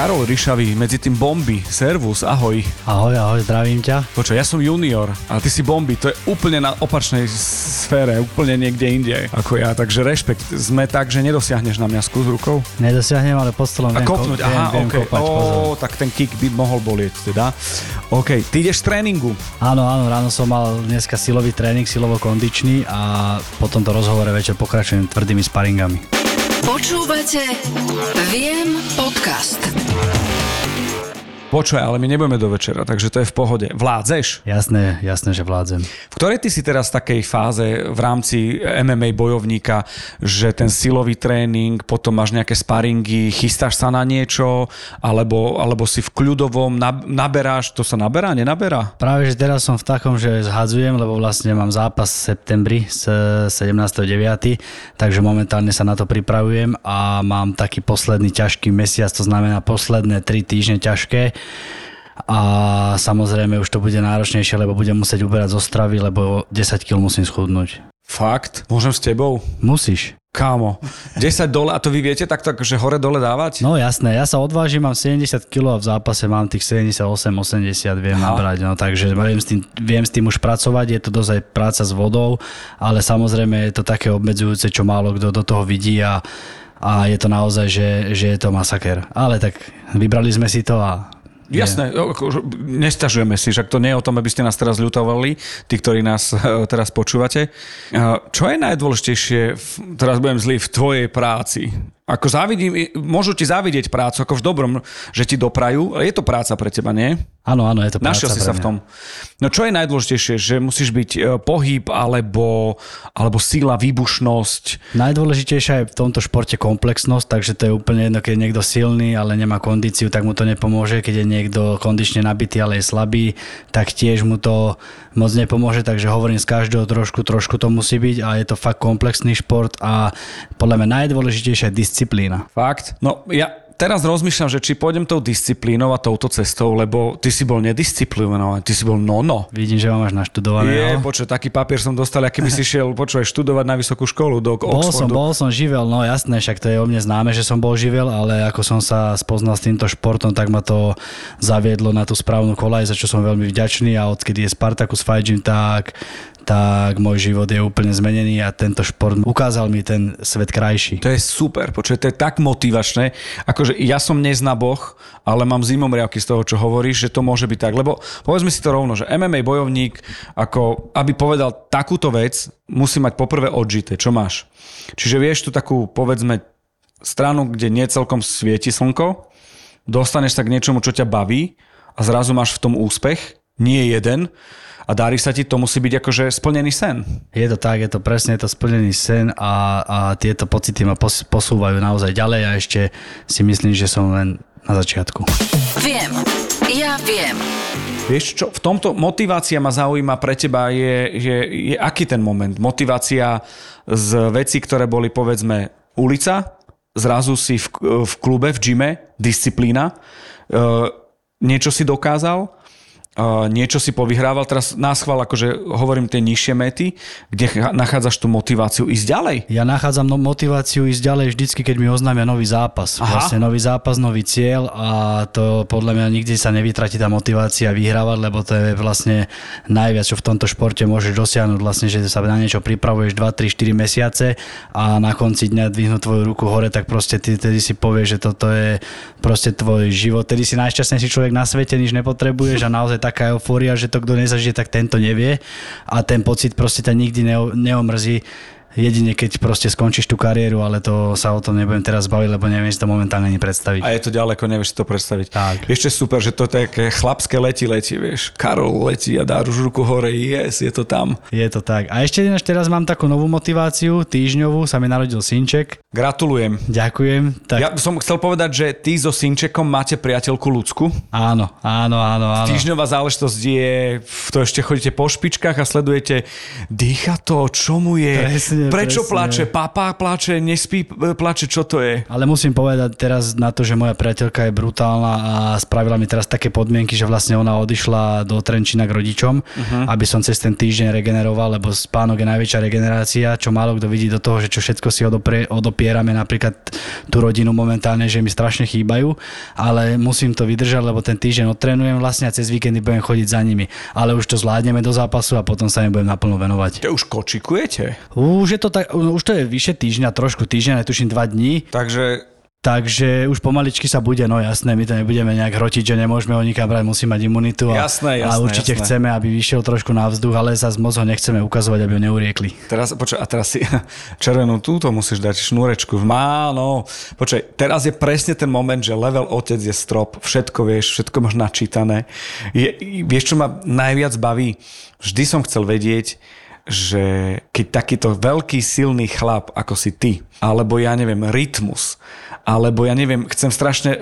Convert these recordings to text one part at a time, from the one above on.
Karol Ryšavý, medzi tým bomby, servus, ahoj. Ahoj, ahoj, zdravím ťa. Počo, ja som junior a ty si bomby, to je úplne na opačnej sfére, úplne niekde inde ako ja, takže rešpekt. Sme tak, že nedosiahneš na mňa skús rukou? Nedosiahnem, ale pod stolom A viem, kopnúť, viem, aha, viem ok. kopať, pozor. Ó, tak ten kick by mohol bolieť teda. OK, ty ideš z tréningu. Áno, áno, ráno som mal dneska silový tréning, silovo-kondičný a po tomto rozhovore večer pokračujem tvrdými sparingami. Počúvate Viem podcast. Počuj, ale my nebudeme do večera, takže to je v pohode. Vládzeš? Jasné, jasné, že vládzem. V ktorej ty si teraz v takej fáze v rámci MMA bojovníka, že ten silový tréning, potom máš nejaké sparingy, chystáš sa na niečo, alebo, alebo si v kľudovom, nab- naberáš, to sa naberá, nenaberá? Práve, že teraz som v takom, že zhadzujem, lebo vlastne mám zápas v septembri z 17.9., takže momentálne sa na to pripravujem a mám taký posledný ťažký mesiac, to znamená posledné 3 týždne ťažké a samozrejme už to bude náročnejšie, lebo budem musieť uberať zo stravy, lebo 10 kg musím schudnúť. Fakt? Môžem s tebou? Musíš. Kámo, 10 dole, a to vy viete takto, že hore dole dávať? No jasné, ja sa odvážim, mám 70 kg a v zápase mám tých 78-80, viem Aha. nabrať, no takže viem s, tým, viem s tým už pracovať, je to dosť aj práca s vodou, ale samozrejme je to také obmedzujúce, čo málo kto do toho vidí a, a je to naozaj, že, že je to masaker. Ale tak vybrali sme si to a Jasné, nestažujeme si, však to nie je o tom, aby ste nás teraz ľutovali, tí, ktorí nás eh, teraz počúvate. Eh, Čo je najdôležitejšie, teraz budem zlý, v tvojej práci? Ako závidím, môžu ti závidieť prácu, ako v dobrom, že ti doprajú, je to práca pre teba, nie? Áno, áno, je to práca Našiel si sa v tom. No čo je najdôležitejšie, že musíš byť eh, pohyb alebo, alebo síla, výbušnosť, Najdôležitejšia je v tomto športe komplexnosť, takže to je úplne jedno, keď je niekto silný, ale nemá kondíciu, tak mu to nepomôže. Keď je niekto kondične nabitý, ale je slabý, tak tiež mu to moc nepomôže. Takže hovorím, z každého trošku, trošku to musí byť a je to fakt komplexný šport a podľa mňa najdôležitejšia je disciplína. Fakt? No ja teraz rozmýšľam, že či pôjdem tou disciplínou a touto cestou, lebo ty si bol nedisciplinovaný, ty si bol nono. Vidím, že ho máš naštudované. Je, no. počuj, taký papier som dostal, aký by si šiel, počuj, študovať na vysokú školu do Bol som, Oxfordu. bol som živel, no jasné, však to je o mne známe, že som bol živel, ale ako som sa spoznal s týmto športom, tak ma to zaviedlo na tú správnu kolaj, za čo som veľmi vďačný a odkedy je Spartacus Fight Gym, tak, tak môj život je úplne zmenený a tento šport ukázal mi ten svet krajší. To je super, počuj, to je tak motivačné. Akože ja som nezna boh, ale mám zimomriavky z toho, čo hovoríš, že to môže byť tak. Lebo povedzme si to rovno, že MMA bojovník, ako aby povedal takúto vec, musí mať poprvé odžité. Čo máš? Čiže vieš tu takú, povedzme, stranu, kde nie celkom svieti slnko, dostaneš sa k niečomu, čo ťa baví a zrazu máš v tom úspech, nie jeden, a darí sa ti, to musí byť akože splnený sen. Je to tak, je to presne je to splnený sen a, a tieto pocity ma pos, posúvajú naozaj ďalej a ešte si myslím, že som len na začiatku. Viem. Ja viem. Vieš čo, v tomto motivácia ma zaujíma pre teba je, je, je aký ten moment? Motivácia z vecí, ktoré boli povedzme ulica, zrazu si v, v klube, v gyme, disciplína, e, niečo si dokázal, niečo si povyhrával, teraz nás chval, akože hovorím tie nižšie mety, kde ch- nachádzaš tú motiváciu ísť ďalej. Ja nachádzam no- motiváciu ísť ďalej vždycky, keď mi oznámia nový zápas. Aha. Vlastne nový zápas, nový cieľ a to podľa mňa nikdy sa nevytratí tá motivácia vyhrávať, lebo to je vlastne najviac, čo v tomto športe môžeš dosiahnuť, vlastne, že sa na niečo pripravuješ 2, 3, 4 mesiace a na konci dňa dvihnú tvoju ruku hore, tak proste ty tedy si povieš, že toto je proste tvoj život. Tedy si najšťastnejší človek na svete, nič nepotrebuješ a naozaj taká eufória, že to kto nezažije, tak tento nevie a ten pocit proste ťa nikdy neo- neomrzí. Jedine keď proste skončíš tú kariéru, ale to sa o tom nebudem teraz baviť, lebo neviem si to momentálne ani predstaviť. A je to ďaleko, nevieš si to predstaviť. Tak. Ešte super, že to je také chlapské leti, leti, vieš. Karol letí a dá ruku hore, yes, je to tam. Je to tak. A ešte ináč teraz mám takú novú motiváciu, týždňovú, sa mi narodil synček. Gratulujem. Ďakujem. Tak Ja som chcel povedať, že ty so Synčekom máte priateľku ľudskú. áno, áno, áno, áno. Týždňová záležitosť je, to ešte chodíte po špičkách a sledujete, dýcha to, čo mu je, Presne Prečo presne. plače? Papa plače, nespí, e, plače, čo to je? Ale musím povedať teraz na to, že moja priateľka je brutálna a spravila mi teraz také podmienky, že vlastne ona odišla do Trenčína k rodičom, uh-huh. aby som cez ten týždeň regeneroval, lebo spánok je najväčšia regenerácia, čo málo kto vidí do toho, že čo všetko si odoprie, odopierame, napríklad tú rodinu momentálne, že mi strašne chýbajú, ale musím to vydržať, lebo ten týždeň odtrénujem vlastne a cez víkendy budem chodiť za nimi. Ale už to zvládneme do zápasu a potom sa im budem naplno venovať. Te už kočikujete? Už je to tak, už to je vyše týždňa, trošku týždňa, netuším dva dní, Takže takže už pomaličky sa bude, no jasné, my to nebudeme nejak hrotiť, že nemôžeme ho nikam brať, musí mať imunitu a, Jasné, a jasné, určite jasné. chceme, aby vyšiel trošku na vzduch, ale zase moc ho nechceme ukazovať, aby ho neuriekli. Teraz, počkaj, a teraz si červenú túto musíš dať šnúrečku. Má, no. Počkaj, teraz je presne ten moment, že level otec je strop, všetko vieš, všetko máš načítané. Je, vieš, čo ma najviac baví? Vždy som chcel vedieť, že keď takýto veľký silný chlap, ako si ty, alebo ja neviem, rytmus, alebo ja neviem, chcem strašne uh,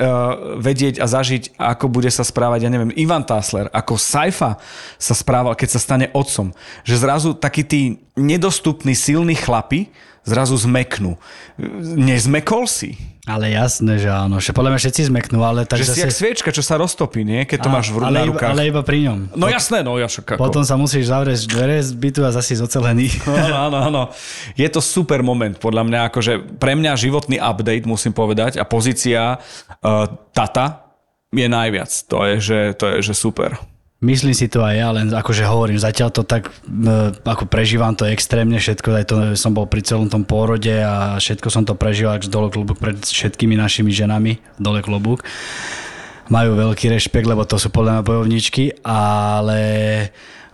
vedieť a zažiť, ako bude sa správať, ja neviem, Ivan Tasler, ako Saifa sa správal, keď sa stane otcom. Že zrazu takí tí nedostupní silní chlapi zrazu zmeknú. Nezmekol si? Ale jasné, že áno, že podľa mňa všetci zmeknú, ale tak Že si jak sviečka, čo sa roztopí, nie? Keď to máš v, ale, iba, rukách. ale iba pri ňom. No jasné, no ja však ako. Potom sa musíš zavrieť dvere z bytu a zase zocelený. Áno, áno, áno. Je to super moment, podľa mňa, akože pre mňa životný update, musím povedať, a pozícia uh, tata je najviac. To je, že, to je, že super. Myslím si to aj ja, len akože hovorím, zatiaľ to tak, e, ako prežívam to extrémne všetko, aj to som bol pri celom tom pôrode a všetko som to prežíval, až dole klobúk pred všetkými našimi ženami, dole klobúk. Majú veľký rešpekt, lebo to sú podľa mňa bojovničky, ale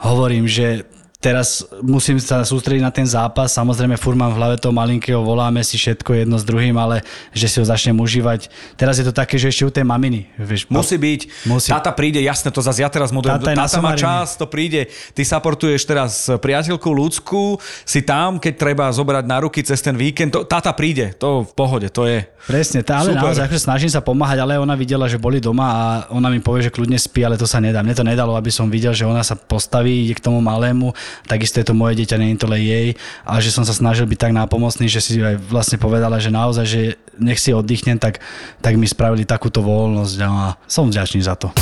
hovorím, že teraz musím sa sústrediť na ten zápas. Samozrejme, furt mám v hlave toho malinkého, voláme si všetko jedno s druhým, ale že si ho začnem užívať. Teraz je to také, že ešte u tej maminy. Vieš, Musí byť. Musí. Tata príde, jasné, to zase ja teraz modujem. Tata Tata má čas, to príde. Ty supportuješ teraz priateľku ľudskú, si tam, keď treba zobrať na ruky cez ten víkend. To, tata príde, to v pohode, to je. Presne, tá, ale Super. naozaj akože snažím sa pomáhať, ale ona videla, že boli doma a ona mi povie, že kľudne spí, ale to sa nedá. Mne to nedalo, aby som videl, že ona sa postaví, ide k tomu malému, takisto je to moje dieťa, nie je to len jej a že som sa snažil byť tak nápomocný, že si aj vlastne povedala, že naozaj, že nech si oddychnem, tak, tak mi spravili takúto voľnosť a som vďačný za to.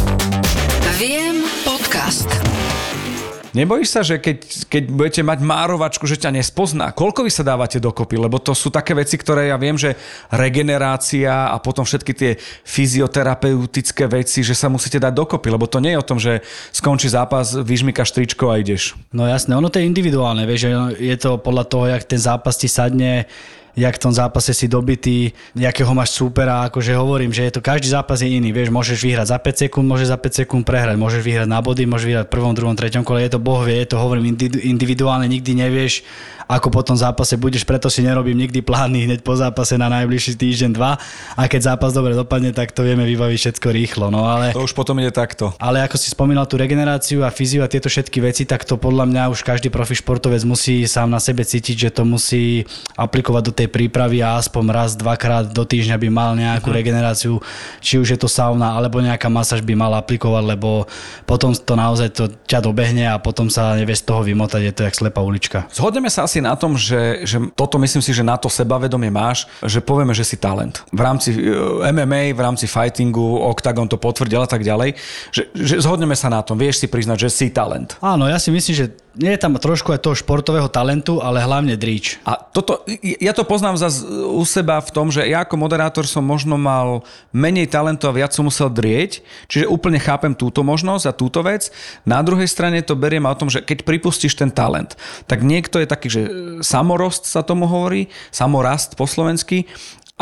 Viem podcast. Nebojíš sa, že keď, keď budete mať márovačku, že ťa nespozná? Koľko vy sa dávate dokopy? Lebo to sú také veci, ktoré ja viem, že regenerácia a potom všetky tie fyzioterapeutické veci, že sa musíte dať dokopy. Lebo to nie je o tom, že skončí zápas, vyžmykaš tričko a ideš. No jasné, ono to je individuálne, vieš, je to podľa toho, jak ten zápas ti sadne, jak v tom zápase si dobitý, jakého máš supera, akože hovorím, že je to každý zápas je iný, vieš, môžeš vyhrať za 5 sekúnd, môžeš za 5 sekúnd prehrať, môžeš vyhrať na body, môžeš vyhrať v prvom, druhom, treťom kole, je to boh vie, je to hovorím indi- individuálne, nikdy nevieš, ako po tom zápase budeš, preto si nerobím nikdy plány hneď po zápase na najbližší týždeň, dva a keď zápas dobre dopadne, tak to vieme vybaviť všetko rýchlo, no ale... To už potom ide takto. Ale ako si spomínal tú regeneráciu a fyziu a tieto všetky veci, tak to podľa mňa už každý profi športovec musí sám na sebe cítiť, že to musí aplikovať do tej prípravy a aspoň raz, dvakrát do týždňa by mal nejakú Mhm. regeneráciu, či už je to sauna alebo nejaká masáž by mal aplikovať, lebo potom to naozaj to ťa dobehne a potom sa nevie z toho vymotať, je to jak slepá ulička. Zhodneme sa asi na tom, že, že toto myslím si, že na to sebavedomie máš, že povieme, že si talent. V rámci eh, MMA, v rámci fightingu, Octagon to potvrdil a tak ďalej, že, že zhodneme sa na tom, vieš si priznať, že si talent. Áno, ja si myslím, že nie je tam trošku aj toho športového talentu, ale hlavne dríč. A toto, ja to poznám zase u seba v tom, že ja ako moderátor som možno mal menej talentu a viac som musel drieť, čiže úplne chápem túto možnosť a túto vec. Na druhej strane to beriem o tom, že keď pripustíš ten talent, tak niekto je taký, že samorost sa tomu hovorí, samorast po slovensky,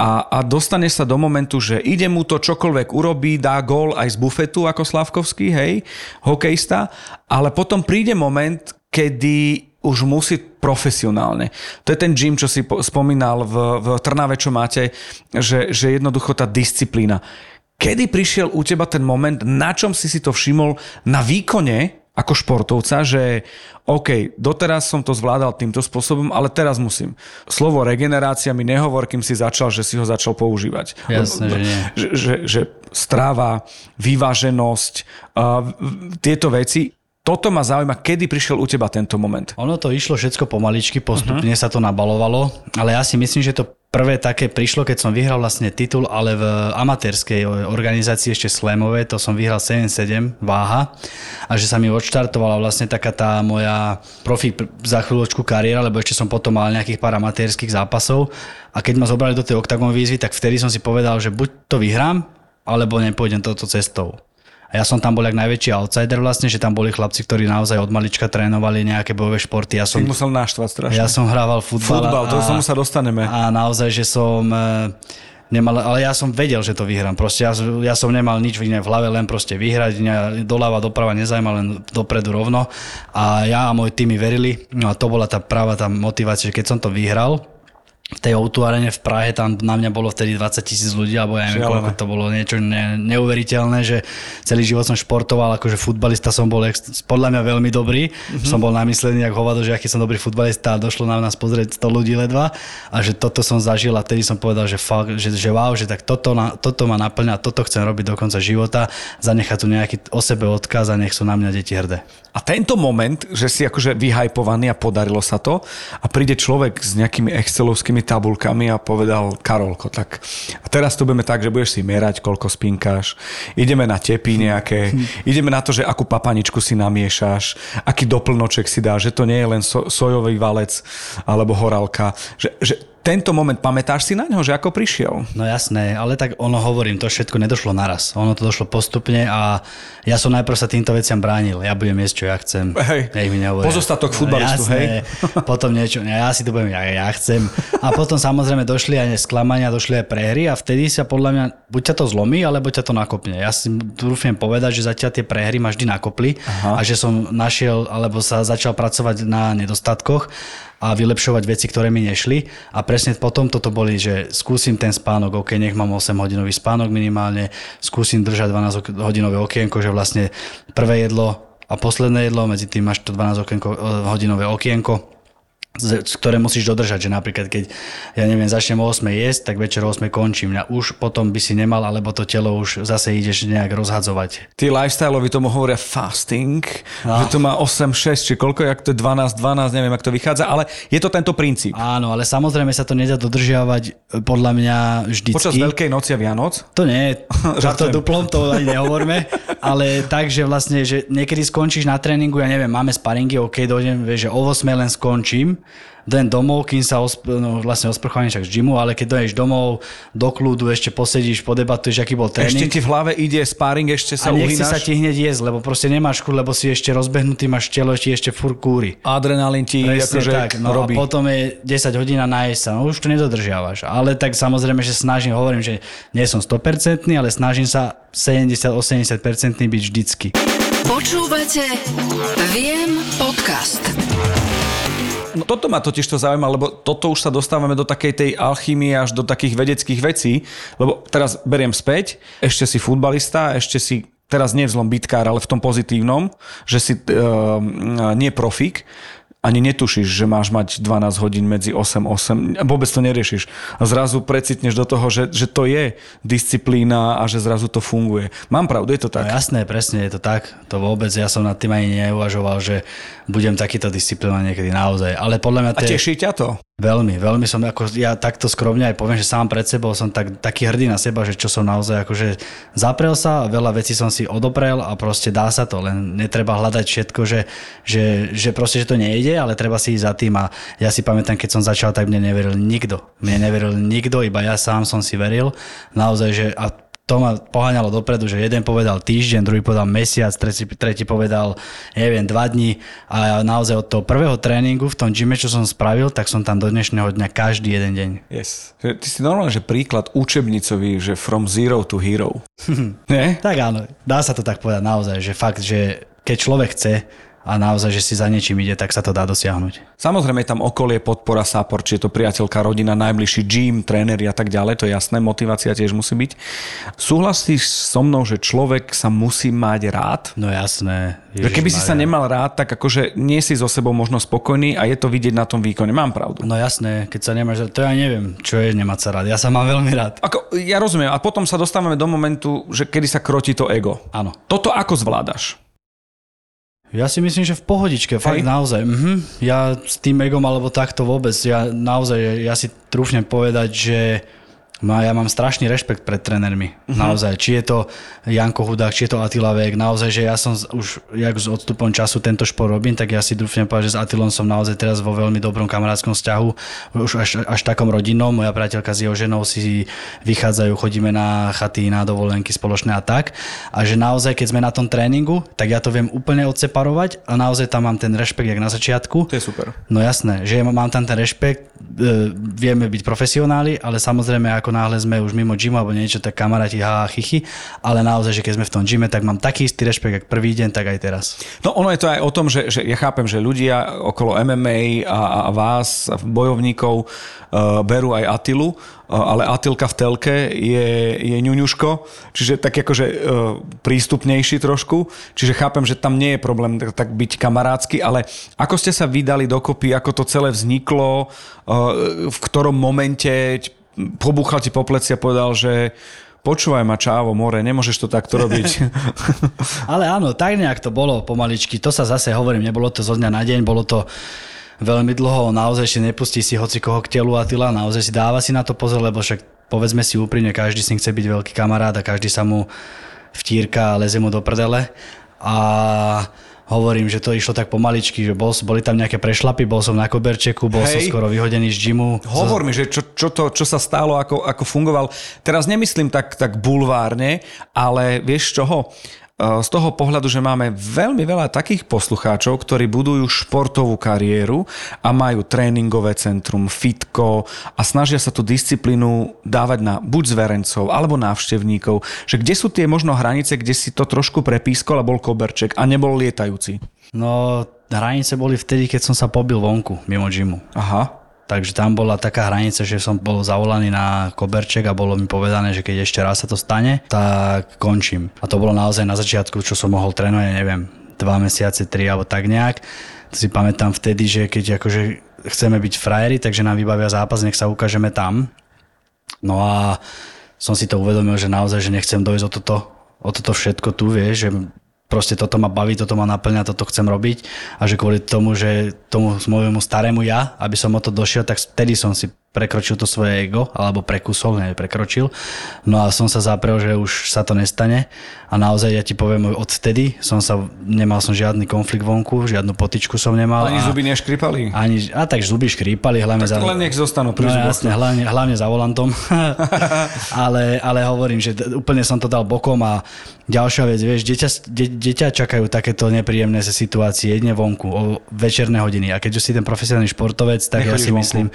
a, a dostane sa do momentu, že ide mu to čokoľvek urobí, dá gól aj z bufetu ako Slavkovský, hej, hokejista, ale potom príde moment, kedy už musí profesionálne. To je ten gym, čo si po- spomínal v, v Trnave, čo máte, že, že jednoducho tá disciplína. Kedy prišiel u teba ten moment, na čom si si to všimol na výkone ako športovca, že OK, doteraz som to zvládal týmto spôsobom, ale teraz musím. Slovo regenerácia mi nehovor, kým si začal, že si ho začal používať. Jasné, že nie. Že, že, že stráva, vyváženosť, uh, tieto veci toto ma zaujíma, kedy prišiel u teba tento moment. Ono to išlo všetko pomaličky, postupne uh-huh. sa to nabalovalo, ale ja si myslím, že to prvé také prišlo, keď som vyhral vlastne titul, ale v amatérskej organizácii ešte slamovej, to som vyhral 7-7 váha a že sa mi odštartovala vlastne taká tá moja profi za chvíľočku kariéra, lebo ešte som potom mal nejakých pár amatérských zápasov a keď ma zobrali do tej oktagon výzvy, tak vtedy som si povedal, že buď to vyhrám, alebo nepôjdem touto cestou. A ja som tam bol jak najväčší outsider vlastne, že tam boli chlapci, ktorí naozaj od malička trénovali nejaké bojové športy. Ja som, musel naštvať strašne. Ja som hrával futbal. Futbal, to som sa dostaneme. A naozaj, že som e, nemal, ale ja som vedel, že to vyhrám. Proste ja, ja som nemal nič v hlave, len proste vyhrať, ne, doľava, doprava nezajíma, len dopredu rovno. A ja a môj tým mi verili. No a to bola tá práva tá motivácia, že keď som to vyhral, v tej o v Prahe, tam na mňa bolo vtedy 20 tisíc ľudí, alebo ja neviem, koľko to bolo niečo ne, neuveriteľné, že celý život som športoval, akože futbalista som bol podľa mňa veľmi dobrý, mm-hmm. som bol namyslený, ako hovado, že aký som dobrý futbalista a došlo na nás pozrieť 100 ľudí ledva a že toto som zažil a vtedy som povedal, že, fakt, že, že wow, že tak toto, na, toto ma naplňa, toto chcem robiť do konca života, zanechať tu nejaký o sebe odkaz a nech sú na mňa deti hrdé. A tento moment, že si akože vyhajpovaný a podarilo sa to a príde človek s nejakými excelovskými tabulkami a povedal Karolko, tak a teraz to budeme tak, že budeš si merať, koľko spinkáš, ideme na tepy nejaké, ideme na to, že akú papaničku si namiešaš, aký doplnoček si dáš, že to nie je len so, sojový valec alebo horálka, že, že tento moment, pamätáš si na ňo, že ako prišiel? No jasné, ale tak ono hovorím, to všetko nedošlo naraz. Ono to došlo postupne a ja som najprv sa týmto veciam bránil. Ja budem jesť, čo ja chcem. Hej, Nech mi pozostatok futbalistu, no, jasné, hej. Potom niečo, ja si to budem, ja, ja chcem. A potom samozrejme došli aj sklamania, došli aj prehry a vtedy sa podľa mňa, buď ťa to zlomí, alebo ťa to nakopne. Ja si trúfim povedať, že zatiaľ tie prehry ma vždy nakopli Aha. a že som našiel, alebo sa začal pracovať na nedostatkoch a vylepšovať veci, ktoré mi nešli. A presne potom toto boli, že skúsim ten spánok, ok, nech mám 8 hodinový spánok minimálne, skúsim držať 12 hodinové okienko, že vlastne prvé jedlo a posledné jedlo, medzi tým máš to 12 okienko, eh, hodinové okienko, ktoré musíš dodržať, že napríklad keď, ja neviem, začnem o 8 jesť, tak večer o 8 končím. A už potom by si nemal, alebo to telo už zase ideš nejak rozhadzovať. Tí lifestyleovi tomu hovoria fasting, no. že to má 8, 6, či koľko, jak to je 12, 12, neviem, ako to vychádza, ale je to tento princíp. Áno, ale samozrejme sa to nedá dodržiavať e, podľa mňa vždycky. Počas Veľkej noci a Vianoc? To nie, že to duplom, to ani nehovorme, ale tak, že vlastne, že niekedy skončíš na tréningu, ja neviem, máme sparingy, ok, dojdem, vieš, že o 8 len skončím, den domov, kým sa osp- no, vlastne osprchovaný však z gymu, ale keď doješ domov do kľudu, ešte posedíš, podebatuješ, aký bol tréning. Ešte ti v hlave ide sparring, ešte sa a nechce sa ti hneď jesť, lebo proste nemáš chuť, lebo si ešte rozbehnutý, máš telo, ešte ešte fur kúri. Adrenalín ti akože tak, no robí. A potom je 10 hodín a nájsť sa, no už to nedodržiavaš. Ale tak samozrejme, že snažím, hovorím, že nie som 100%, ale snažím sa 70-80% byť vždycky. Počúvate Viem podcast. No, toto ma totiž to zaujíma, lebo toto už sa dostávame do takej tej alchymie až do takých vedeckých vecí, lebo teraz beriem späť, ešte si futbalista, ešte si teraz nie v zlom bitkár, ale v tom pozitívnom, že si uh, nie profík, ani netušíš, že máš mať 12 hodín medzi 8-8, vôbec to neriešiš. A zrazu precitneš do toho, že, že to je disciplína a že zrazu to funguje. Mám pravdu, je to tak? No jasné, presne, je to tak. To vôbec, ja som nad tým ani neuvažoval, že budem takýto disciplinovaný niekedy naozaj. Ale podľa mňa... Tie... A teší ťa to? Veľmi, veľmi som, ako ja takto skromne aj poviem, že sám pred sebou som tak, taký hrdý na seba, že čo som naozaj akože zaprel sa, veľa vecí som si odoprel a proste dá sa to, len netreba hľadať všetko, že, že, že proste, že to nejde, ale treba si ísť za tým a ja si pamätám, keď som začal, tak mne neveril nikto. Mne neveril nikto, iba ja sám som si veril. Naozaj, že a to ma poháňalo dopredu, že jeden povedal týždeň, druhý povedal mesiac, tretí, tretí povedal, neviem, dva dní a naozaj od toho prvého tréningu v tom gyme, čo som spravil, tak som tam do dnešného dňa každý jeden deň. Yes. Ty si normálne, že príklad učebnicový, že from zero to hero. Nie? Tak áno, dá sa to tak povedať naozaj, že fakt, že keď človek chce, a naozaj, že si za niečím ide, tak sa to dá dosiahnuť. Samozrejme je tam okolie, podpora, support, či je to priateľka, rodina, najbližší gym, tréneri a tak ďalej, to je jasné, motivácia tiež musí byť. Súhlasíš so mnou, že človek sa musí mať rád? No jasné. Ježiš, že keby si sa nemal rád, tak akože nie si so sebou možno spokojný a je to vidieť na tom výkone. Mám pravdu. No jasné, keď sa nemáš rád, to ja neviem, čo je nemať sa rád. Ja sa mám veľmi rád. Ako, ja rozumiem. A potom sa dostávame do momentu, že kedy sa krotí to ego. Áno. Toto ako zvládaš? Ja si myslím, že v pohodičke, fakt naozaj. Mhm. Ja s tým egom alebo takto vôbec, ja naozaj, ja si trúfnem povedať, že No ja mám strašný rešpekt pred trénermi. Uh-huh. Naozaj. Či je to Janko Hudák, či je to Atila Vek. Naozaj, že ja som už, jak s odstupom času tento šport robím, tak ja si dúfam povedať, že s Atilom som naozaj teraz vo veľmi dobrom kamarátskom vzťahu. Už až, až takom rodinnom. Moja priateľka s jeho ženou si vychádzajú, chodíme na chaty, na dovolenky spoločné a tak. A že naozaj, keď sme na tom tréningu, tak ja to viem úplne odseparovať a naozaj tam mám ten rešpekt, jak na začiatku. To je super. No jasné, že mám tam ten rešpekt, e, vieme byť profesionáli, ale samozrejme ako ako náhle sme už mimo gymu alebo niečo, tak kamaráti ha, chichy, ale naozaj, že keď sme v tom gyme, tak mám taký istý rešpekt, ako prvý deň, tak aj teraz. No ono je to aj o tom, že, že ja chápem, že ľudia okolo MMA a, a vás, bojovníkov, uh, berú aj Atilu, uh, ale Atilka v telke je, je ňuňuško, čiže tak akože uh, prístupnejší trošku, čiže chápem, že tam nie je problém tak, tak byť kamarádsky, ale ako ste sa vydali dokopy, ako to celé vzniklo, uh, v ktorom momente, pobúchal ti po pleci a povedal, že počúvaj ma čávo, more, nemôžeš to takto robiť. Ale áno, tak nejak to bolo pomaličky. To sa zase hovorím, nebolo to zo dňa na deň, bolo to veľmi dlho, naozaj si nepustí si hoci koho k telu Atila, naozaj si dáva si na to pozor, lebo však povedzme si úprimne, každý si chce byť veľký kamarát a každý sa mu vtírka a leze mu do prdele. A hovorím, že to išlo tak pomaličky, že bol, boli tam nejaké prešlapy, bol som na koberčeku, bol Hej. som skoro vyhodený z gymu. Hovor mi, že čo, čo, to, čo sa stalo, ako, ako fungoval. Teraz nemyslím tak, tak bulvárne, ale vieš čoho? Z toho pohľadu, že máme veľmi veľa takých poslucháčov, ktorí budujú športovú kariéru a majú tréningové centrum, fitko a snažia sa tú disciplínu dávať na buď zverencov alebo návštevníkov, že kde sú tie možno hranice, kde si to trošku prepískol a bol koberček a nebol lietajúci? No, hranice boli vtedy, keď som sa pobil vonku, mimo gymu. Aha. Takže tam bola taká hranica, že som bol zavolaný na koberček a bolo mi povedané, že keď ešte raz sa to stane, tak končím. A to bolo naozaj na začiatku, čo som mohol trénovať, neviem, dva mesiace, tri alebo tak nejak. Si pamätám vtedy, že keď akože chceme byť frajeri, takže nám vybavia zápas, nech sa ukážeme tam. No a som si to uvedomil, že naozaj, že nechcem dojsť o toto, o toto všetko tu, vieš, že proste toto ma baví, toto ma naplňa, toto chcem robiť a že kvôli tomu, že tomu môjmu starému ja, aby som o to došiel, tak vtedy som si prekročil to svoje ego, alebo prekusol, ne, prekročil. No a som sa zaprel, že už sa to nestane a naozaj ja ti poviem, odtedy som sa, nemal som žiadny konflikt vonku, žiadnu potičku som nemal. Ani a, zuby neškripali? Ani, a tak zuby škrípali, hlavne tak za... len nech zostanú pri no, jasne, hlavne, hlavne za volantom. ale, ale hovorím, že úplne som to dal bokom a ďalšia vec, vieš, deťa, de, deťa čakajú takéto nepríjemné situácie jedne vonku o večerné hodiny a keď si ten profesionálny športovec, tak Nechodíš ja si vonku. myslím,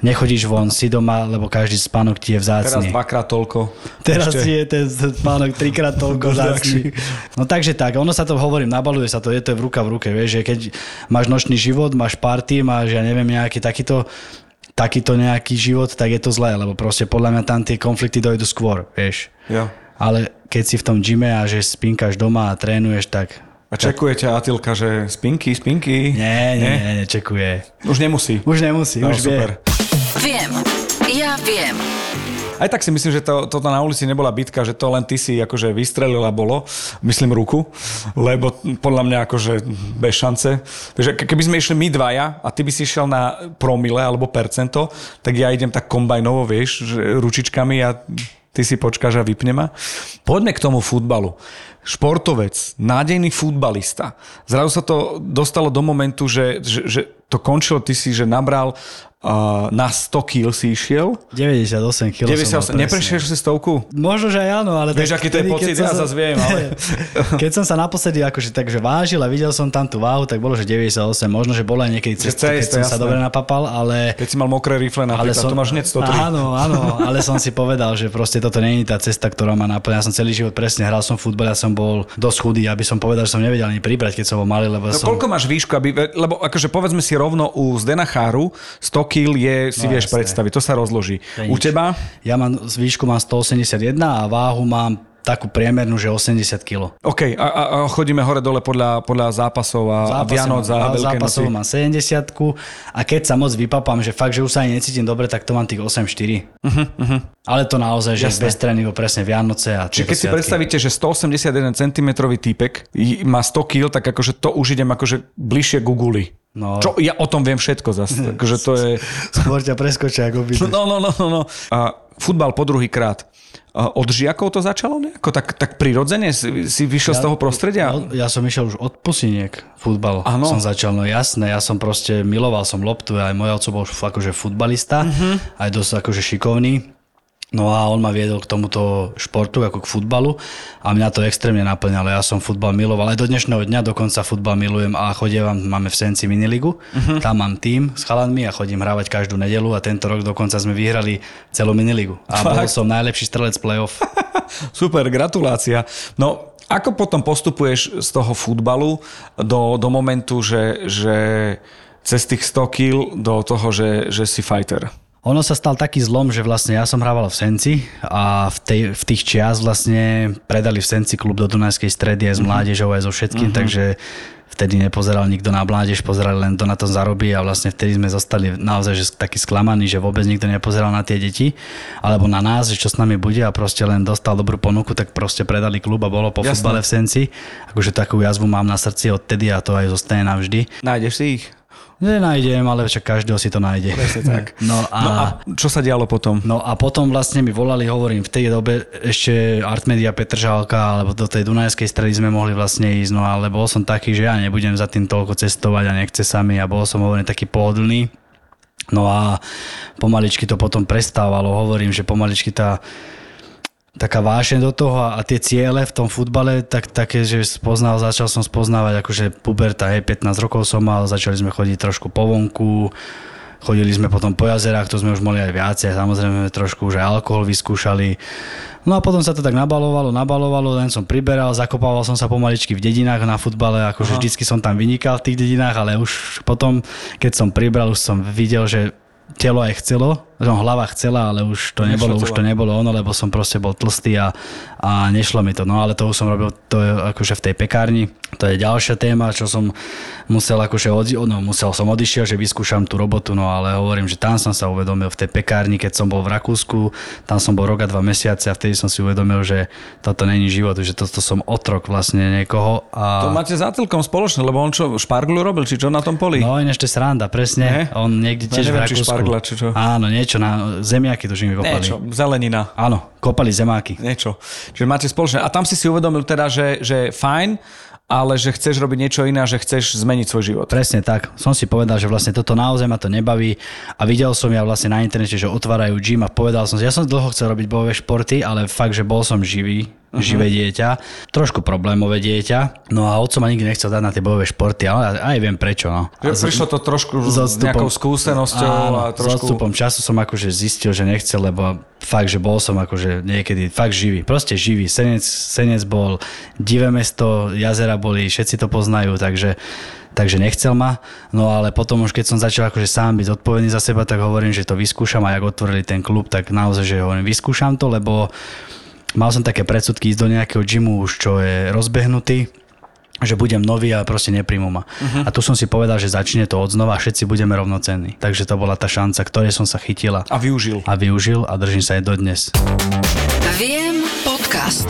nechodíš von, si doma, lebo každý spánok ti je vzácný. Teraz dvakrát toľko. Teraz Ešte. je ten spánok trikrát toľko vzácný. No takže tak, ono sa to hovorím, nabaluje sa to, je to v ruka v ruke, vieš, že keď máš nočný život, máš party, máš, ja neviem, nejaký takýto takýto nejaký život, tak je to zlé, lebo proste podľa mňa tam tie konflikty dojdu skôr, vieš. Jo. Ale keď si v tom gyme a že spinkáš doma a trénuješ, tak a čekuje ťa Atilka, že spinky, spinky? Nie, nie, nie, nečekuje. Už nemusí. Už nemusí, no, už super. Vie. Viem, ja viem. Aj tak si myslím, že to, toto na ulici nebola bitka, že to len ty si akože vystrelila bolo, myslím ruku, lebo podľa mňa akože bez šance. Takže keby sme išli my dvaja a ty by si išiel na promile alebo percento, tak ja idem tak kombajnovo, vieš, že ručičkami a ty si počkáš a vypne ma. Poďme k tomu futbalu športovec, nádejný futbalista. Zrazu sa to dostalo do momentu, že, že, že to končilo, ty si, že nabral Uh, na 100 kg si išiel. 98 kg 98. Neprešiel si stovku? Možno, že aj áno, ale... Vieš, aký to je pocit, ja sa... zase viem, ale... keď som sa naposledy akože takže vážil a videl som tam tú váhu, tak bolo, že 98. Možno, že bolo aj niekedy cez, keď som jasné. sa dobre napapal, ale... Keď si mal mokré rifle napríklad, som... to máš hneď 103. Áno, áno, ale som si povedal, že proste toto nie je tá cesta, ktorá ma naplňa. Ja som celý život presne hral som futbal, ja som bol dosť chudý, aby som povedal, že som nevedel ani pribrať, keď som bol malý, lebo no, som... koľko máš výšku, aby, lebo akože povedzme si rovno u Zdena Cháru, 100 kg je, si vieš jasne. predstaviť, to sa rozloží. U teba? Ja mám, výšku mám 181 a váhu mám takú priemernú, že 80 kg. OK, a, a, chodíme hore-dole podľa, podľa zápasov a, a Vianoc a Veľké zápasov noci. mám 70 a keď sa moc vypapám, že fakt, že už sa ani necítim dobre, tak to mám tých 8,4. Uh-huh, uh-huh. Ale to naozaj, že Jasné. bez tréningu presne Vianoce a Čiže keď si predstavíte, že 181 cm týpek má 100 kg, tak akože to už idem akože bližšie ku guli. No. Čo, ja o tom viem všetko zase, akože to je... Skôr ťa preskočia, ako by... No, no, no, no, no. A futbal po druhý krát. A Od žiakov to začalo nejako tak, tak prirodzene? Si, si vyšiel z toho prostredia? No, ja som išiel už od pusiniek futbal. Áno. Som začal, no jasné, ja som proste miloval som loptu, aj môj oco bol akože futbalista, Mhm. aj dosť akože šikovný. No a on ma viedol k tomuto športu, ako k futbalu a mňa to extrémne naplňalo. Ja som futbal miloval, aj do dnešného dňa dokonca futbal milujem a chodievam, máme v Senci miniligu, Mhm. tam mám tým s chalanmi a chodím hrávať každú nedelu a tento rok dokonca sme vyhrali celú miniligu. A bol som najlepší strelec playoff. Super, gratulácia. No, ako potom postupuješ z toho futbalu do, do momentu, že, že cez tých 100 kg do toho, že, že si fighter? Ono sa stal taký zlom, že vlastne ja som hrával v Senci a v, tej, v tých čias vlastne predali v Senci klub do Dunajskej stredy aj s mládežou, aj so všetkým, takže vtedy nepozeral nikto na mládež, pozerali len to na to zarobí a vlastne vtedy sme zostali naozaj že takí sklamaní, že vôbec nikto nepozeral na tie deti alebo na nás, že čo s nami bude a proste len dostal dobrú ponuku, tak proste predali klub a bolo po Jasné. futbale v Senci. Akože takú jazvu mám na srdci odtedy a to aj zostane navždy. Nájdeš si ich? Nenájdem, ale však každého si to nájde. tak. No a... No a čo sa dialo potom? No a potom vlastne mi volali, hovorím, v tej dobe ešte Artmedia Petržálka, alebo do tej Dunajskej stredy sme mohli vlastne ísť, no ale bol som taký, že ja nebudem za tým toľko cestovať a nechce sa mi a bol som hovorím taký pohodlný. No a pomaličky to potom prestávalo, hovorím, že pomaličky tá taká vášeň do toho a, a tie ciele v tom futbale, tak, také, že spoznal, začal som spoznávať akože puberta, hej, 15 rokov som mal, začali sme chodiť trošku po vonku, chodili sme potom po jazerách, to sme už mohli aj viacej, samozrejme trošku už aj alkohol vyskúšali. No a potom sa to tak nabalovalo, nabalovalo, len som priberal, zakopával som sa pomaličky v dedinách na futbale, akože vždycky som tam vynikal v tých dedinách, ale už potom, keď som pribral, už som videl, že telo aj chcelo, no, hlava chcela, ale už to nebolo, už to nebolo ono, lebo som proste bol tlstý a, a nešlo mi to. No ale to už som robil to akože v tej pekárni. To je ďalšia téma, čo som musel akože odi- no, musel som odišiel, že vyskúšam tú robotu, no ale hovorím, že tam som sa uvedomil v tej pekárni, keď som bol v Rakúsku, tam som bol rok a dva mesiace a vtedy som si uvedomil, že toto není život, že toto som otrok vlastne niekoho. A... To máte za celkom spoločné, lebo on čo, šparglu robil, či čo na tom poli? No to je sranda, presne. Ne? On niekde tiež v neviem, či Rakúsku. špargla, či čo. Áno, niečo na zemiaky tuším vykopali. Niečo, zelenina. Áno, kopali zemáky. Niečo. Čiže máte spoločné. A tam si si uvedomil teda, že, že fajn, ale že chceš robiť niečo iné že chceš zmeniť svoj život. Presne tak. Som si povedal, že vlastne toto naozaj ma to nebaví a videl som ja vlastne na internete, že otvárajú gym a povedal som si, ja som dlho chcel robiť bojové športy, ale fakt, že bol som živý, uh-huh. živé dieťa, trošku problémové dieťa, no a otco ma nikdy nechcel dať na tie bojové športy, ale aj viem prečo. No. Že prišlo to trošku s s odstupom- nejakou skúsenosťou Áno, a S trošku... odstupom času som akože zistil, že nechcel, lebo fakt, že bol som akože niekedy fakt živý. Proste živý. Senec, Senec bol divé mesto, jazera boli, všetci to poznajú, takže takže nechcel ma. No ale potom už keď som začal akože sám byť zodpovedný za seba, tak hovorím, že to vyskúšam a jak otvorili ten klub, tak naozaj, že hovorím, vyskúšam to, lebo mal som také predsudky ísť do nejakého gymu už, čo je rozbehnutý, že budem nový a proste nepríjmu ma. Uh-huh. A tu som si povedal, že začne to od znova a všetci budeme rovnocenní. Takže to bola tá šanca, ktorej som sa chytila A využil. a využil a držím sa aj dodnes. Viem podcast.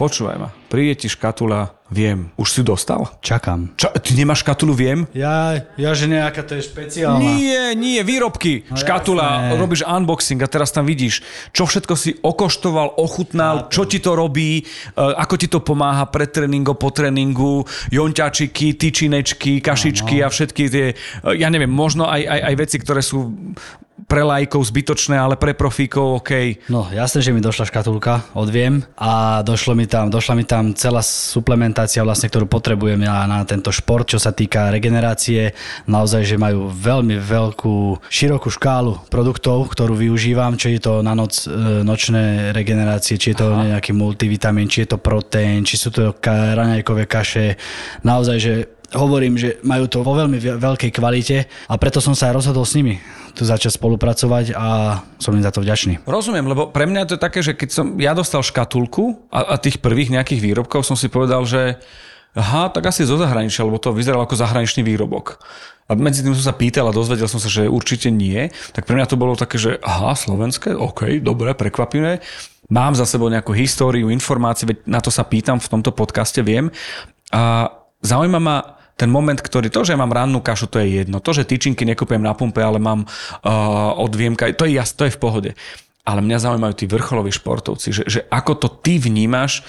Počúvaj ma. Príde ti škatula, viem. Už si ju dostal? Čakám. Čo, ty nemáš škatulu, viem? Ja, ja že nejaká to je špeciálna. Nie, nie, výrobky. No Škatula, jasné. robíš unboxing a teraz tam vidíš, čo všetko si okoštoval, ochutnal, čo ti to robí, e, ako ti to pomáha pred tréningom, po tréningu, jonťačiky, tyčinečky, kašičky a všetky tie, e, ja neviem, možno aj, aj, aj veci, ktoré sú pre lajkov zbytočné, ale pre profíkov OK. No jasné, že mi došla škatulka, odviem a došlo mi tam, došla mi tam celá suplementácia vlastne, ktorú potrebujem ja na tento šport, čo sa týka regenerácie. Naozaj, že majú veľmi veľkú, širokú škálu produktov, ktorú využívam, či je to na noc, e, nočné regenerácie, či je to Aha. nejaký multivitamín, či je to proteín, či sú to raňajkové kaše. Naozaj, že hovorím, že majú to vo veľmi veľkej kvalite a preto som sa aj rozhodol s nimi tu začať spolupracovať a som im za to vďačný. Rozumiem, lebo pre mňa to je také, že keď som ja dostal škatulku a, a tých prvých nejakých výrobkov som si povedal, že aha, tak asi zo zahraničia, lebo to vyzeralo ako zahraničný výrobok. A medzi tým som sa pýtal a dozvedel som sa, že určite nie. Tak pre mňa to bolo také, že aha, slovenské, OK, dobre, prekvapivé. Mám za sebou nejakú históriu, informácie, veď na to sa pýtam v tomto podcaste, viem. A zaujíma ma ten moment, ktorý, to, že mám rannú kašu, to je jedno. To, že tyčinky nekupujem na pumpe, ale mám uh, od to je to je v pohode. Ale mňa zaujímajú tí vrcholoví športovci, že, že ako to ty vnímaš,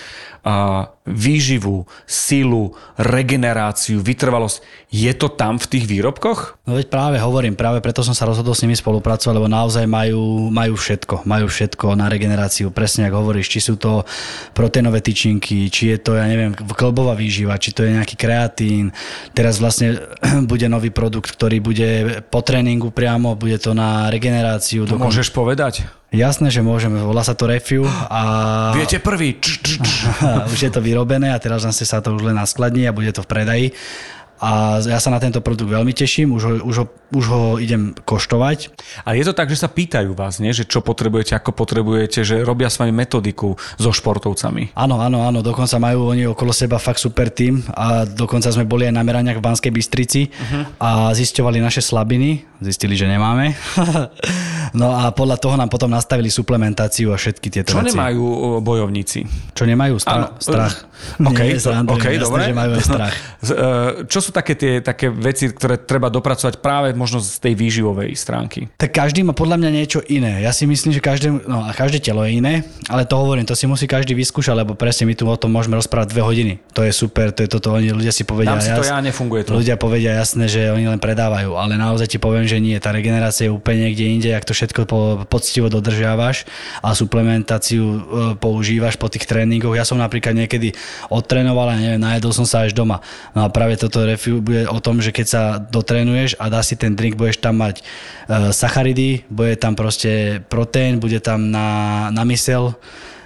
výživu, silu, regeneráciu, vytrvalosť. Je to tam v tých výrobkoch? No veď práve hovorím, práve preto som sa rozhodol s nimi spolupracovať, lebo naozaj majú, majú všetko. Majú všetko na regeneráciu. Presne ako hovoríš, či sú to proteínové tyčinky, či je to, ja neviem, klbová výživa, či to je nejaký kreatín. Teraz vlastne bude nový produkt, ktorý bude po tréningu priamo, bude to na regeneráciu. To môžeš povedať? Jasné, že môžeme. Volá sa to Refiu a... Viete prvý. už je to vyrobené a teraz zase sa to už len naskladní a bude to v predaji. A ja sa na tento produkt veľmi teším, už ho, už ho, už ho idem koštovať. A je to tak, že sa pýtajú vás, nie? že čo potrebujete, ako potrebujete, že robia s vami metodiku so športovcami. Áno, áno, áno, dokonca majú oni okolo seba fakt super tým a dokonca sme boli aj na meraniach v Banskej Bystrici uh-huh. a zisťovali naše slabiny, zistili, že nemáme. no a podľa toho nám potom nastavili suplementáciu a všetky tieto čo veci. Čo nemajú bojovníci? Čo nemajú? Stra- áno, strach. OK, Nie, to, okay jasné, dobre. že majú aj strach. E, čo sú také tie také veci, ktoré treba dopracovať práve možno z tej výživovej stránky? Tak každý má podľa mňa niečo iné. Ja si myslím, že každé, no, a každé telo je iné, ale to hovorím, to si musí každý vyskúšať, lebo presne my tu o tom môžeme rozprávať dve hodiny. To je super, to je toto, oni ľudia si povedia. Dám si to ja, nefunguje to. Ľudia povedia jasné, že oni len predávajú, ale naozaj ti poviem, že nie. Tá regenerácia je úplne niekde inde, ak to všetko po, poctivo dodržiavaš a suplementáciu e, používaš po tých tréningoch. Ja som napríklad niekedy odtrénoval a neviem, najedol som sa až doma. No a práve toto bude o tom, že keď sa dotrenuješ a dá si ten drink, budeš tam mať uh, sacharidy, bude tam proste proteín, bude tam na, na mysel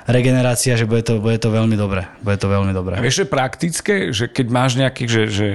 regenerácia, že bude to, bude to veľmi dobré. Bude to veľmi dobré. A vieš, že praktické, že keď máš nejaký, že, že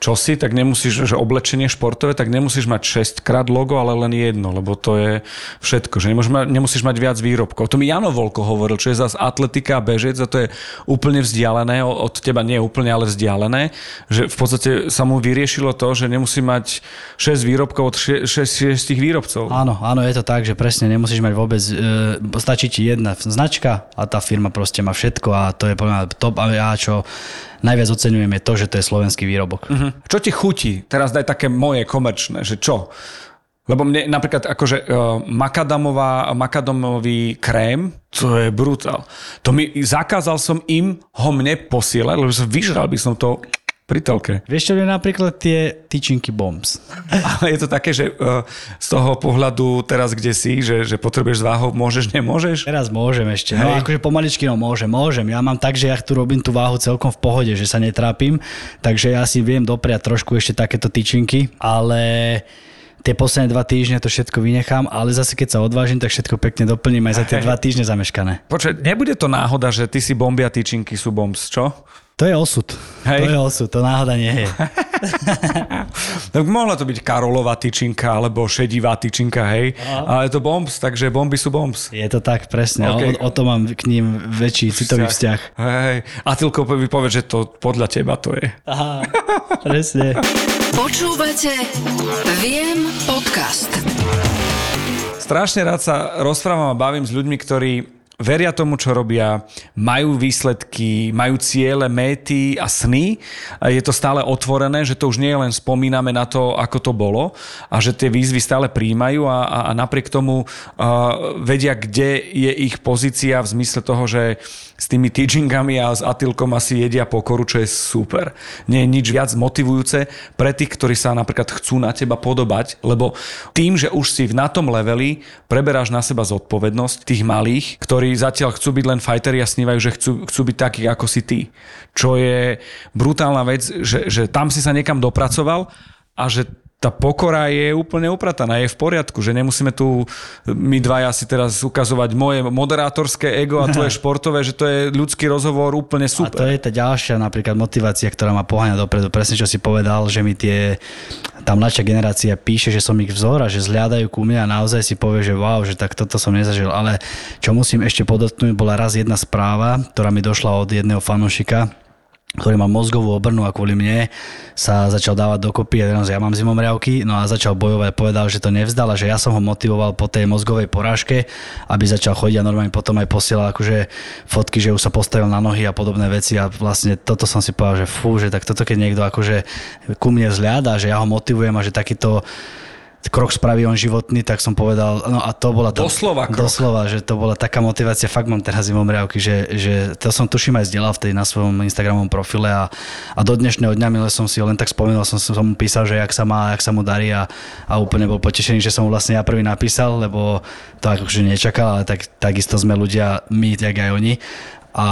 čosi, tak nemusíš, že oblečenie športové, tak nemusíš mať 6 krát logo, ale len jedno, lebo to je všetko, že nemusíš mať, nemusíš mať viac výrobkov. To mi Jano Volko hovoril, čo je zase atletika a bežec a to je úplne vzdialené, od teba nie úplne, ale vzdialené, že v podstate sa mu vyriešilo to, že nemusí mať 6 výrobkov od 6, 6 výrobcov. Áno, áno, je to tak, že presne nemusíš mať vôbec, e, stačí ti jedna značka, a tá firma proste má všetko a to je podľa top a ja čo najviac oceňujem je to, že to je slovenský výrobok. Uh-huh. Čo ti chutí? Teraz daj také moje komerčné, že čo? Lebo mne napríklad akože uh, makadamová, makadamový krém, to je brutál. To mi, zakázal som im ho mne posielať, lebo vyžral by som to pri telke. Vieš čo je napríklad tie tyčinky bombs? Ale je to také, že uh, z toho pohľadu teraz, kde si, že, že potrebuješ váhu, môžeš, nemôžeš? Teraz môžem ešte. No akože pomaličky, no môžem, môžem. Ja mám tak, že ja tu robím tú váhu celkom v pohode, že sa netrápim, takže ja si viem dopriať trošku ešte takéto tyčinky, ale tie posledné dva týždne to všetko vynechám, ale zase keď sa odvážim, tak všetko pekne doplním aj za tie dva týždne zameškané. Počkaj, nebude to náhoda, že ty si bombia tyčinky sú bombs, čo? To je osud. Hej. To je osud, to náhoda nie je. tak mohla to byť Karolová tyčinka alebo šedivá tyčinka, hej. Aha. Ale je to bombs, takže bomby sú bombs. Je to tak, presne. Okay. O, o to mám k ním väčší citový vzťah. Hej. A Tilko by povedať, že to podľa teba to je. Aha, presne. Počúvate Viem podcast. Strašne rád sa rozprávam a bavím s ľuďmi, ktorí veria tomu, čo robia, majú výsledky, majú ciele, méty a sny. Je to stále otvorené, že to už nie je len spomíname na to, ako to bolo a že tie výzvy stále príjmajú a, a, a napriek tomu uh, vedia, kde je ich pozícia v zmysle toho, že s tými teachingami a s Atilkom asi jedia pokoru, čo je super. Nie je nič viac motivujúce pre tých, ktorí sa napríklad chcú na teba podobať, lebo tým, že už si na tom leveli, preberáš na seba zodpovednosť tých malých, ktorí zatiaľ chcú byť len fighteri a snívajú, že chcú, chcú byť takí ako si ty. Čo je brutálna vec, že, že tam si sa niekam dopracoval a že tá pokora je úplne uprataná, je v poriadku, že nemusíme tu my dvaja si teraz ukazovať moje moderátorské ego a tvoje športové, že to je ľudský rozhovor úplne super. A to je tá ďalšia napríklad motivácia, ktorá ma poháňa dopredu. Presne čo si povedal, že mi tie tá mladšia generácia píše, že som ich vzor a že zliadajú ku mne a naozaj si povie, že wow, že tak toto som nezažil. Ale čo musím ešte podotknúť, bola raz jedna správa, ktorá mi došla od jedného fanúšika, ktorý má mozgovú obrnu a kvôli mne sa začal dávať dokopy a ja mám zimomriavky, no a začal bojovať, povedal, že to nevzdal a že ja som ho motivoval po tej mozgovej porážke, aby začal chodiť a normálne potom aj posielal akože fotky, že už sa postavil na nohy a podobné veci. A vlastne toto som si povedal, že fú, že tak toto keď niekto akože ku mne vzliada, že ja ho motivujem a že takýto krok spraví on životný, tak som povedal, no a to bola... To, doslova krok. Doslova, že to bola taká motivácia, fakt mám teraz zimomriavky, že, že to som tuším aj zdieľal vtedy na svojom Instagramovom profile a, a do dnešného dňa milé som si len tak spomenul, som, som mu písal, že jak sa má, jak sa mu darí a, a úplne bol potešený, že som mu vlastne ja prvý napísal, lebo to akože nečakal, ale tak, takisto sme ľudia, my, tak aj oni a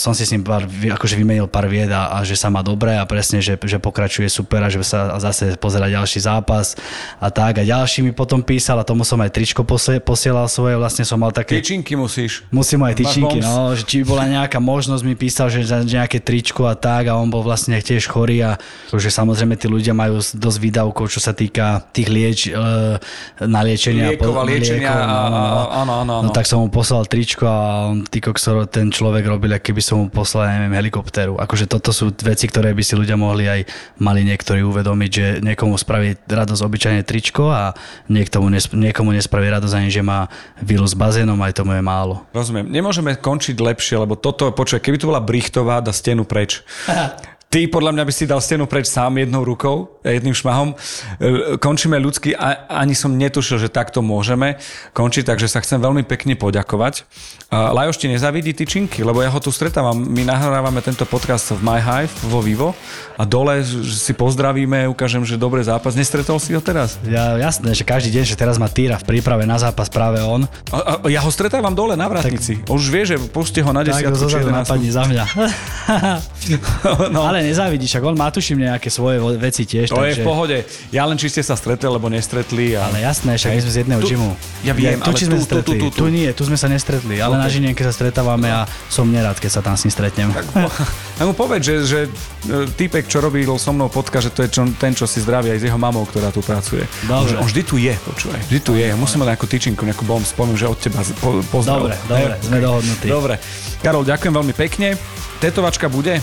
som si s ním pár, akože vymenil pár vied a, a že sa má dobre a presne, že, že pokračuje super a že sa zase pozera ďalší zápas a tak a ďalší mi potom písal a tomu som aj tričko posielal svoje, vlastne som mal také... Tyčinky musíš. Musím aj tyčinky, no, že či bola nejaká možnosť, mi písal, že nejaké tričko a tak a on bol vlastne tiež chorý a že samozrejme tí ľudia majú dosť výdavkov, čo sa týka tých lieč, e, na liečenia. Liekov a liečenia, liekov, no, no, no. áno, áno, áno. No tak som mu poslal tričko a on, ty koksor, ten človek človek robil, keby som mu poslal, neviem, helikoptéru. Akože toto sú veci, ktoré by si ľudia mohli aj mali niektorí uvedomiť, že niekomu spraví radosť obyčajne tričko a niekomu, niekomu nespraví radosť ani, že má vilu s bazénom, aj tomu je málo. Rozumiem. Nemôžeme končiť lepšie, lebo toto, počuj, keby to bola Brichtová, dá stenu preč. Ty podľa mňa by si dal stenu preč sám jednou rukou, jedným šmahom. E, končíme ľudsky a ani som netušil, že takto môžeme končiť, takže sa chcem veľmi pekne poďakovať. Lajoš ti nezavidí tyčinky, lebo ja ho tu stretávam. My nahrávame tento podcast v My Hive vo Vivo a dole si pozdravíme, ukážem, že dobrý zápas. Nestretol si ho teraz? Ja, jasné, že každý deň, že teraz má týra v príprave na zápas práve on. A, a, ja ho stretávam dole na vratnici. Tak, Už vie, že puste ho na desiatku. Tak, napadni za mňa. no. Ale nezávidíš, ak on má tuším nejaké svoje veci tiež. To takže... je v pohode. Ja len či ste sa stretli, alebo nestretli. A... Ale jasné, však my sme z jedného tu, gymu. Ja viem, ja, tu, ale či sme tu, stretli. Tu, tu, tu, tu. tu nie, tu sme sa nestretli, ale okay. na Žinienke sa stretávame a som nerád, keď sa tam s ním stretnem. Tak, mu povedz, že, že e, typek, čo robil so mnou podcast, že to je čo, ten, čo si zdraví aj s jeho mamou, ktorá tu pracuje. Dobre. On, on vždy tu je, počúvaj. Vždy tu je. Ja musím mať nejakú tyčinku, nejakú bomb, spomínam, že od teba po, pozdrav. Dobre, dobre, sme dohodnutí. Dobre. Karol, ďakujem veľmi pekne. Tetovačka bude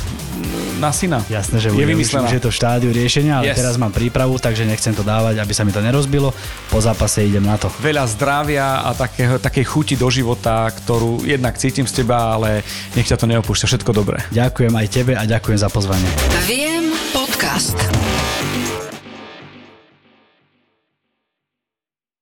na syna. Jasné, že bude. Je vymyslená. Už, už je to v štádiu riešenia, ale yes. teraz mám prípravu, takže nechcem to dávať, aby sa mi to nerozbilo. Po zápase idem na to. Veľa zdravia a takého, takej chuti do života, ktorú jednak cítim z teba, ale nech ťa to neopúšťa. Všetko dobré. Ďakujem aj tebe a ďakujem za pozvanie. Viem podcast.